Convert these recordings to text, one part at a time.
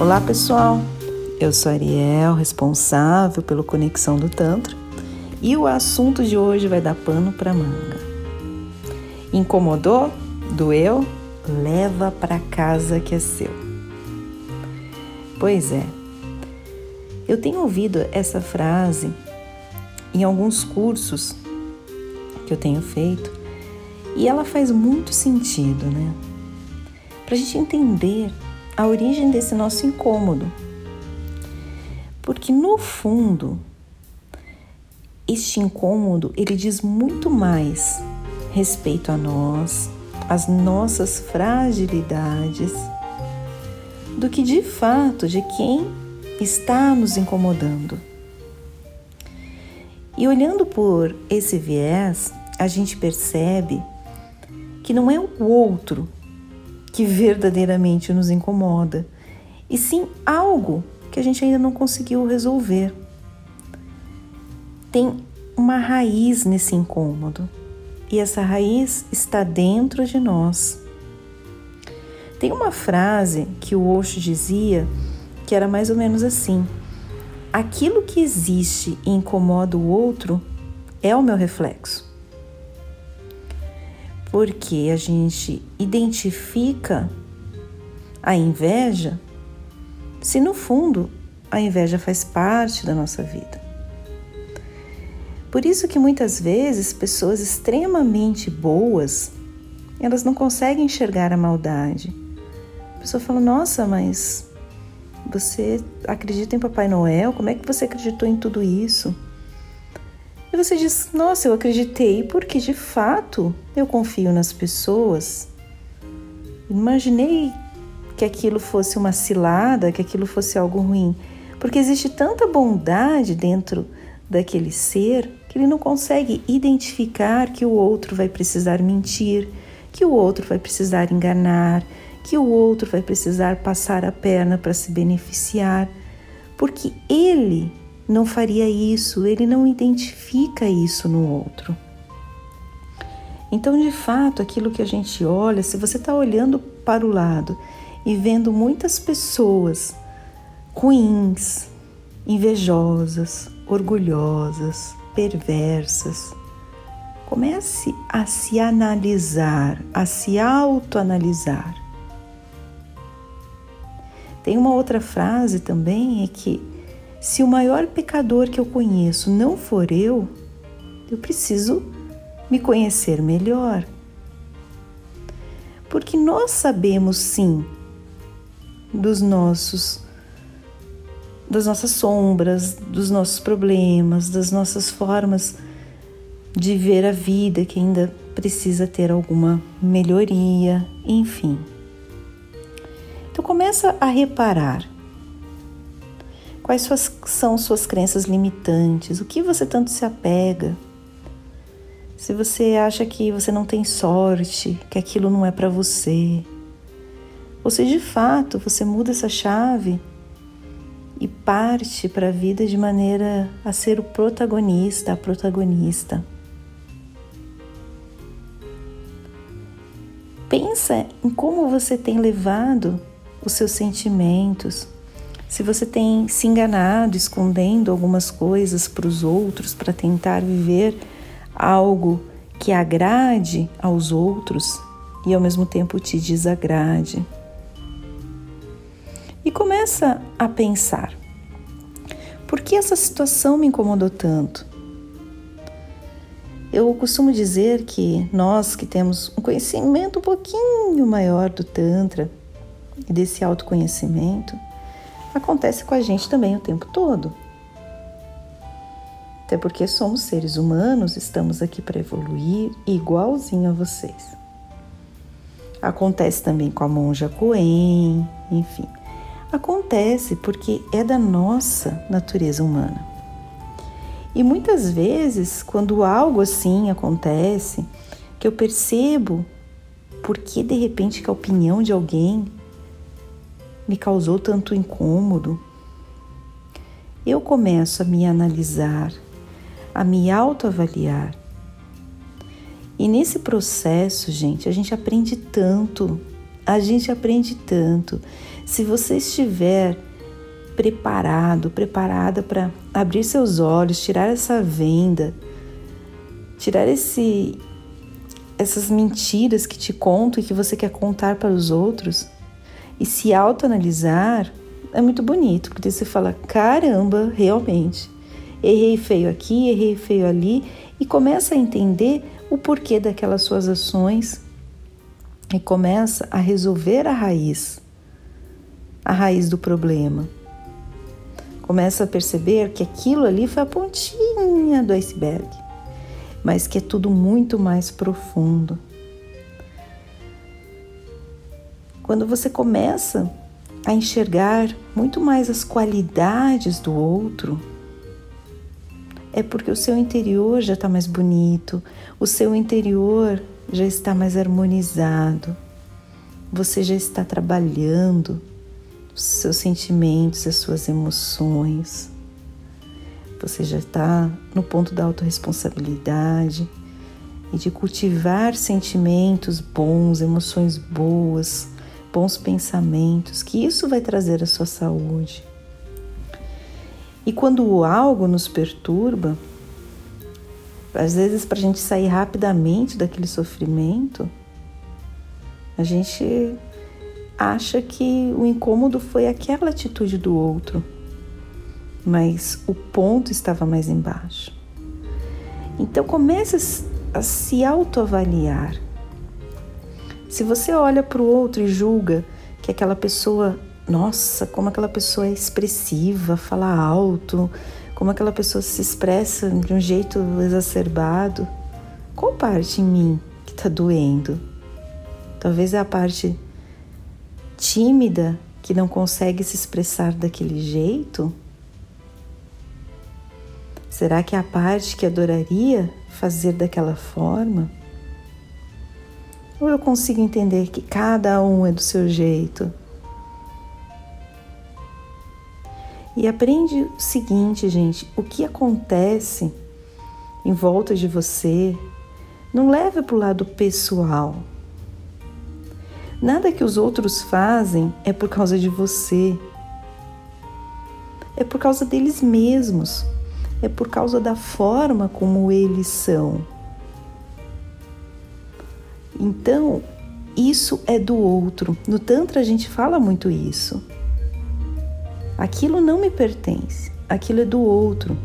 Olá pessoal, eu sou Ariel, responsável pelo Conexão do Tantra, e o assunto de hoje vai dar pano para manga. Incomodou? Doeu? Leva para casa que é seu. Pois é, eu tenho ouvido essa frase em alguns cursos que eu tenho feito e ela faz muito sentido, né? Para a gente entender a origem desse nosso incômodo. Porque no fundo, este incômodo ele diz muito mais respeito a nós, as nossas fragilidades, do que de fato de quem está nos incomodando. E olhando por esse viés, a gente percebe que não é o outro que verdadeiramente nos incomoda, e sim algo que a gente ainda não conseguiu resolver. Tem uma raiz nesse incômodo, e essa raiz está dentro de nós. Tem uma frase que o Osho dizia que era mais ou menos assim: aquilo que existe e incomoda o outro é o meu reflexo porque a gente identifica a inveja se no fundo a inveja faz parte da nossa vida. Por isso que muitas vezes pessoas extremamente boas, elas não conseguem enxergar a maldade. A pessoa fala: "Nossa, mas você acredita em Papai Noel? Como é que você acreditou em tudo isso?" E você diz: Nossa, eu acreditei porque de fato eu confio nas pessoas. Imaginei que aquilo fosse uma cilada, que aquilo fosse algo ruim, porque existe tanta bondade dentro daquele ser que ele não consegue identificar que o outro vai precisar mentir, que o outro vai precisar enganar, que o outro vai precisar passar a perna para se beneficiar, porque ele não faria isso, ele não identifica isso no outro. Então, de fato, aquilo que a gente olha, se você está olhando para o lado e vendo muitas pessoas ruins, invejosas, orgulhosas, perversas, comece a se analisar, a se autoanalisar. Tem uma outra frase também é que se o maior pecador que eu conheço não for eu, eu preciso me conhecer melhor. Porque nós sabemos sim dos nossos das nossas sombras, dos nossos problemas, das nossas formas de ver a vida que ainda precisa ter alguma melhoria, enfim. Então começa a reparar Quais suas, são suas crenças limitantes? O que você tanto se apega? Se você acha que você não tem sorte, que aquilo não é para você, ou se de fato você muda essa chave e parte para a vida de maneira a ser o protagonista, a protagonista. Pensa em como você tem levado os seus sentimentos, se você tem se enganado, escondendo algumas coisas para os outros para tentar viver algo que agrade aos outros e ao mesmo tempo te desagrade. E começa a pensar: por que essa situação me incomodou tanto? Eu costumo dizer que nós que temos um conhecimento um pouquinho maior do Tantra e desse autoconhecimento, acontece com a gente também o tempo todo. Até porque somos seres humanos, estamos aqui para evoluir igualzinho a vocês. Acontece também com a monja Coen, enfim. Acontece porque é da nossa natureza humana. E muitas vezes, quando algo assim acontece, que eu percebo porque de repente que a opinião de alguém me causou tanto incômodo, eu começo a me analisar, a me autoavaliar. E nesse processo, gente, a gente aprende tanto A gente aprende tanto. Se você estiver preparado, preparada para abrir seus olhos, tirar essa venda, tirar esse essas mentiras que te conto e que você quer contar para os outros e se autoanalisar, é muito bonito, porque você fala: caramba, realmente, errei feio aqui, errei feio ali, e começa a entender o porquê daquelas suas ações e começa a resolver a raiz, a raiz do problema. Começa a perceber que aquilo ali foi a pontinha do iceberg mas que é tudo muito mais profundo. Quando você começa a enxergar muito mais as qualidades do outro, é porque o seu interior já está mais bonito, o seu interior já está mais harmonizado, você já está trabalhando os seus sentimentos, as suas emoções. Você já está no ponto da autorresponsabilidade e de cultivar sentimentos bons, emoções boas, bons pensamentos, que isso vai trazer a sua saúde. E quando algo nos perturba, às vezes para a gente sair rapidamente daquele sofrimento, a gente acha que o incômodo foi aquela atitude do outro mas o ponto estava mais embaixo. Então comece a se autoavaliar. Se você olha para o outro e julga que aquela pessoa, nossa, como aquela pessoa é expressiva, fala alto, como aquela pessoa se expressa de um jeito exacerbado, qual parte em mim que está doendo? Talvez é a parte tímida que não consegue se expressar daquele jeito? Será que é a parte que adoraria fazer daquela forma? Ou eu consigo entender que cada um é do seu jeito? E aprende o seguinte, gente: o que acontece Então, isso é do outro. No Tantra a gente fala muito isso. Aquilo não me pertence, aquilo é do outro.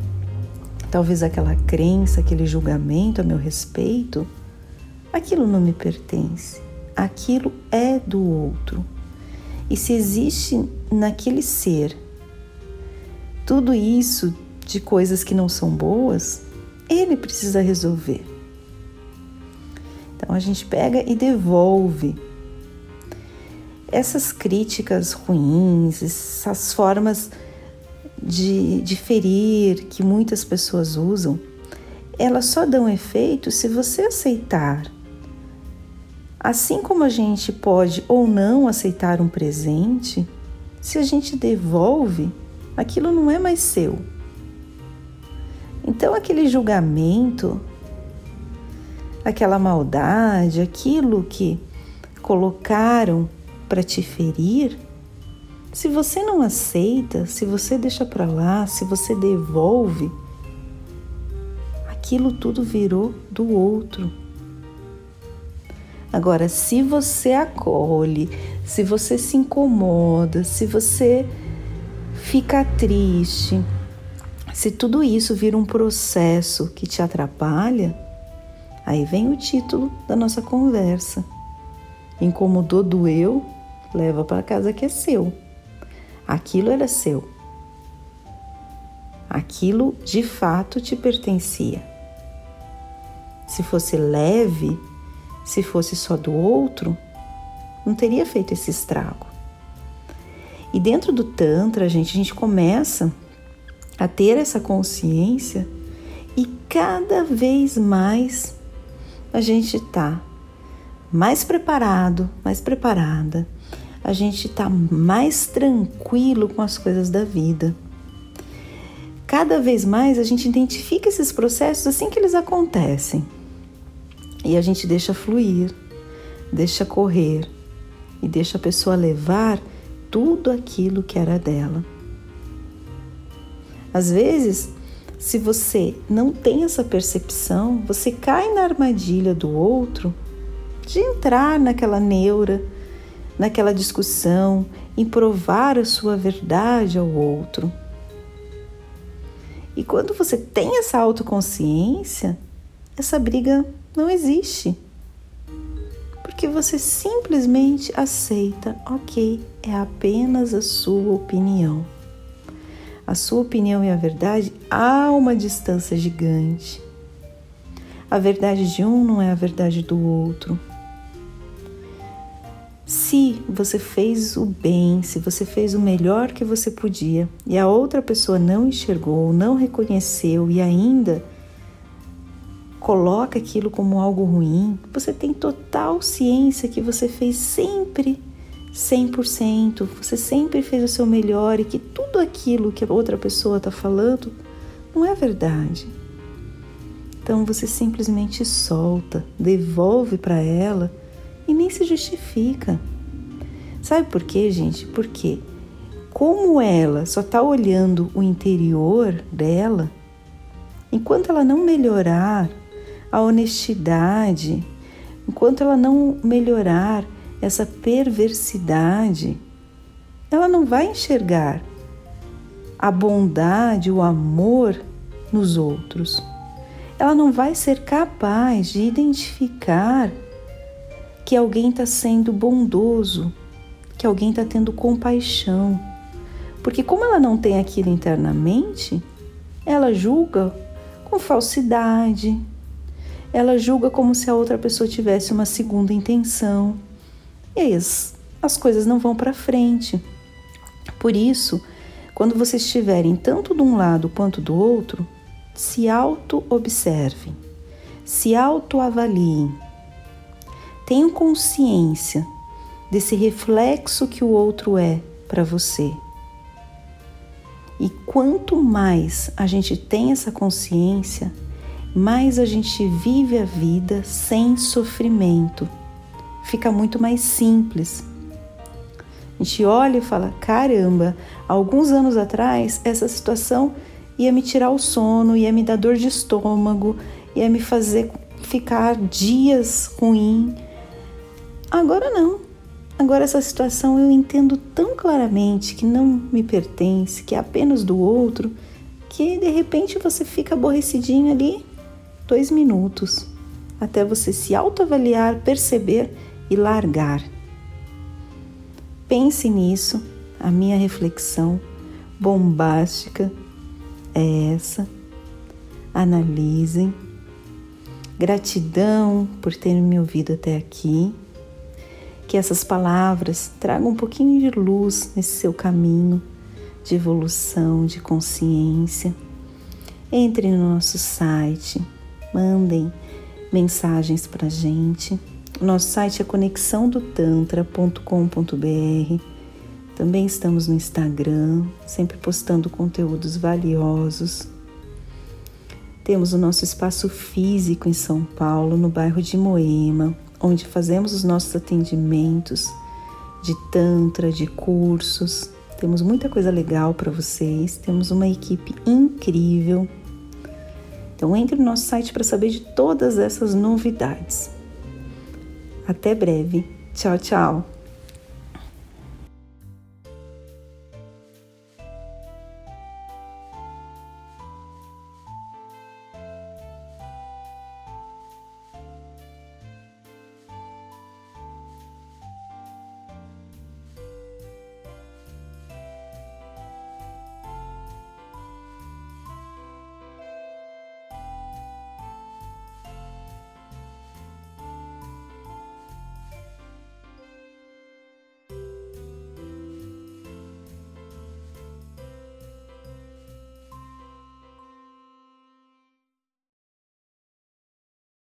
Talvez aquela crença, aquele julgamento a meu respeito, aquilo não me pertence, aquilo é do outro. E se existe naquele ser tudo isso de coisas que não são boas, ele precisa resolver. Então a gente pega e devolve essas críticas ruins, essas formas de, de ferir que muitas pessoas usam, elas só dão efeito se você aceitar. Assim como a gente pode ou não aceitar um presente, se a gente devolve, aquilo não é mais seu então, aquele julgamento, aquela maldade, aquilo que colocaram para te ferir, se você não aceita, se você deixa para lá, se você devolve, aquilo tudo virou do outro. Agora, se você acolhe, se você se incomoda, se você fica triste, se tudo isso vira um processo que te atrapalha, aí vem o título da nossa conversa. Incomodou, doeu, leva para casa que é seu. Aquilo era seu. Aquilo de fato te pertencia. Se fosse leve, se fosse só do outro, não teria feito esse estrago. E dentro do Tantra, gente, a gente começa a ter essa consciência e cada vez mais a gente está mais preparado, mais preparada, a gente está mais tranquilo com as coisas da vida. Cada vez mais a gente identifica esses processos assim que eles acontecem e a gente deixa fluir, deixa correr, e deixa a pessoa levar tudo aquilo que era dela. Às vezes, se você não tem essa percepção, você cai na armadilha do outro de entrar naquela neura, naquela discussão, em provar a sua verdade ao outro. E quando você tem essa autoconsciência, essa briga não existe. Porque você simplesmente aceita, ok, é apenas a sua opinião. A sua opinião e a verdade há uma distância gigante. A verdade de um não é a verdade do outro. Se você fez o bem, se você fez o melhor que você podia e a outra pessoa não enxergou, não reconheceu e ainda coloca aquilo como algo ruim, você tem total ciência que você fez sempre 100%, você sempre fez o seu melhor e que tudo aquilo que a outra pessoa está falando não é verdade. Então você simplesmente solta, devolve para ela e nem se justifica. Sabe por quê, gente? Porque como ela só está olhando o interior dela, enquanto ela não melhorar a honestidade, enquanto ela não melhorar essa perversidade, ela não vai enxergar a bondade, o amor nos outros. Ela não vai ser capaz de identificar que alguém está sendo bondoso, que alguém está tendo compaixão. Porque, como ela não tem aquilo internamente, ela julga com falsidade, ela julga como se a outra pessoa tivesse uma segunda intenção. E aí as, as coisas não vão para frente. Por isso, quando vocês estiverem tanto de um lado quanto do outro, se auto-observem, se auto-avaliem. Tenham consciência desse reflexo que o outro é para você. E quanto mais a gente tem essa consciência, mais a gente vive a vida sem sofrimento. Fica muito mais simples. A gente olha e fala: caramba, alguns anos atrás essa situação ia me tirar o sono, ia me dar dor de estômago, ia me fazer ficar dias ruim. Agora não. Agora essa situação eu entendo tão claramente que não me pertence, que é apenas do outro, que de repente você fica aborrecidinho ali dois minutos até você se autoavaliar, perceber e largar. Pense nisso, a minha reflexão bombástica é essa. Analisem. Gratidão por terem me ouvido até aqui. Que essas palavras tragam um pouquinho de luz nesse seu caminho de evolução, de consciência. Entre no nosso site mandem mensagens para a gente. Nosso site é conexãodotantra.com.br. Também estamos no Instagram, sempre postando conteúdos valiosos. Temos o nosso espaço físico em São Paulo, no bairro de Moema, onde fazemos os nossos atendimentos de Tantra, de cursos. Temos muita coisa legal para vocês. Temos uma equipe incrível então entre no nosso site para saber de todas essas novidades. Até breve. Tchau, tchau.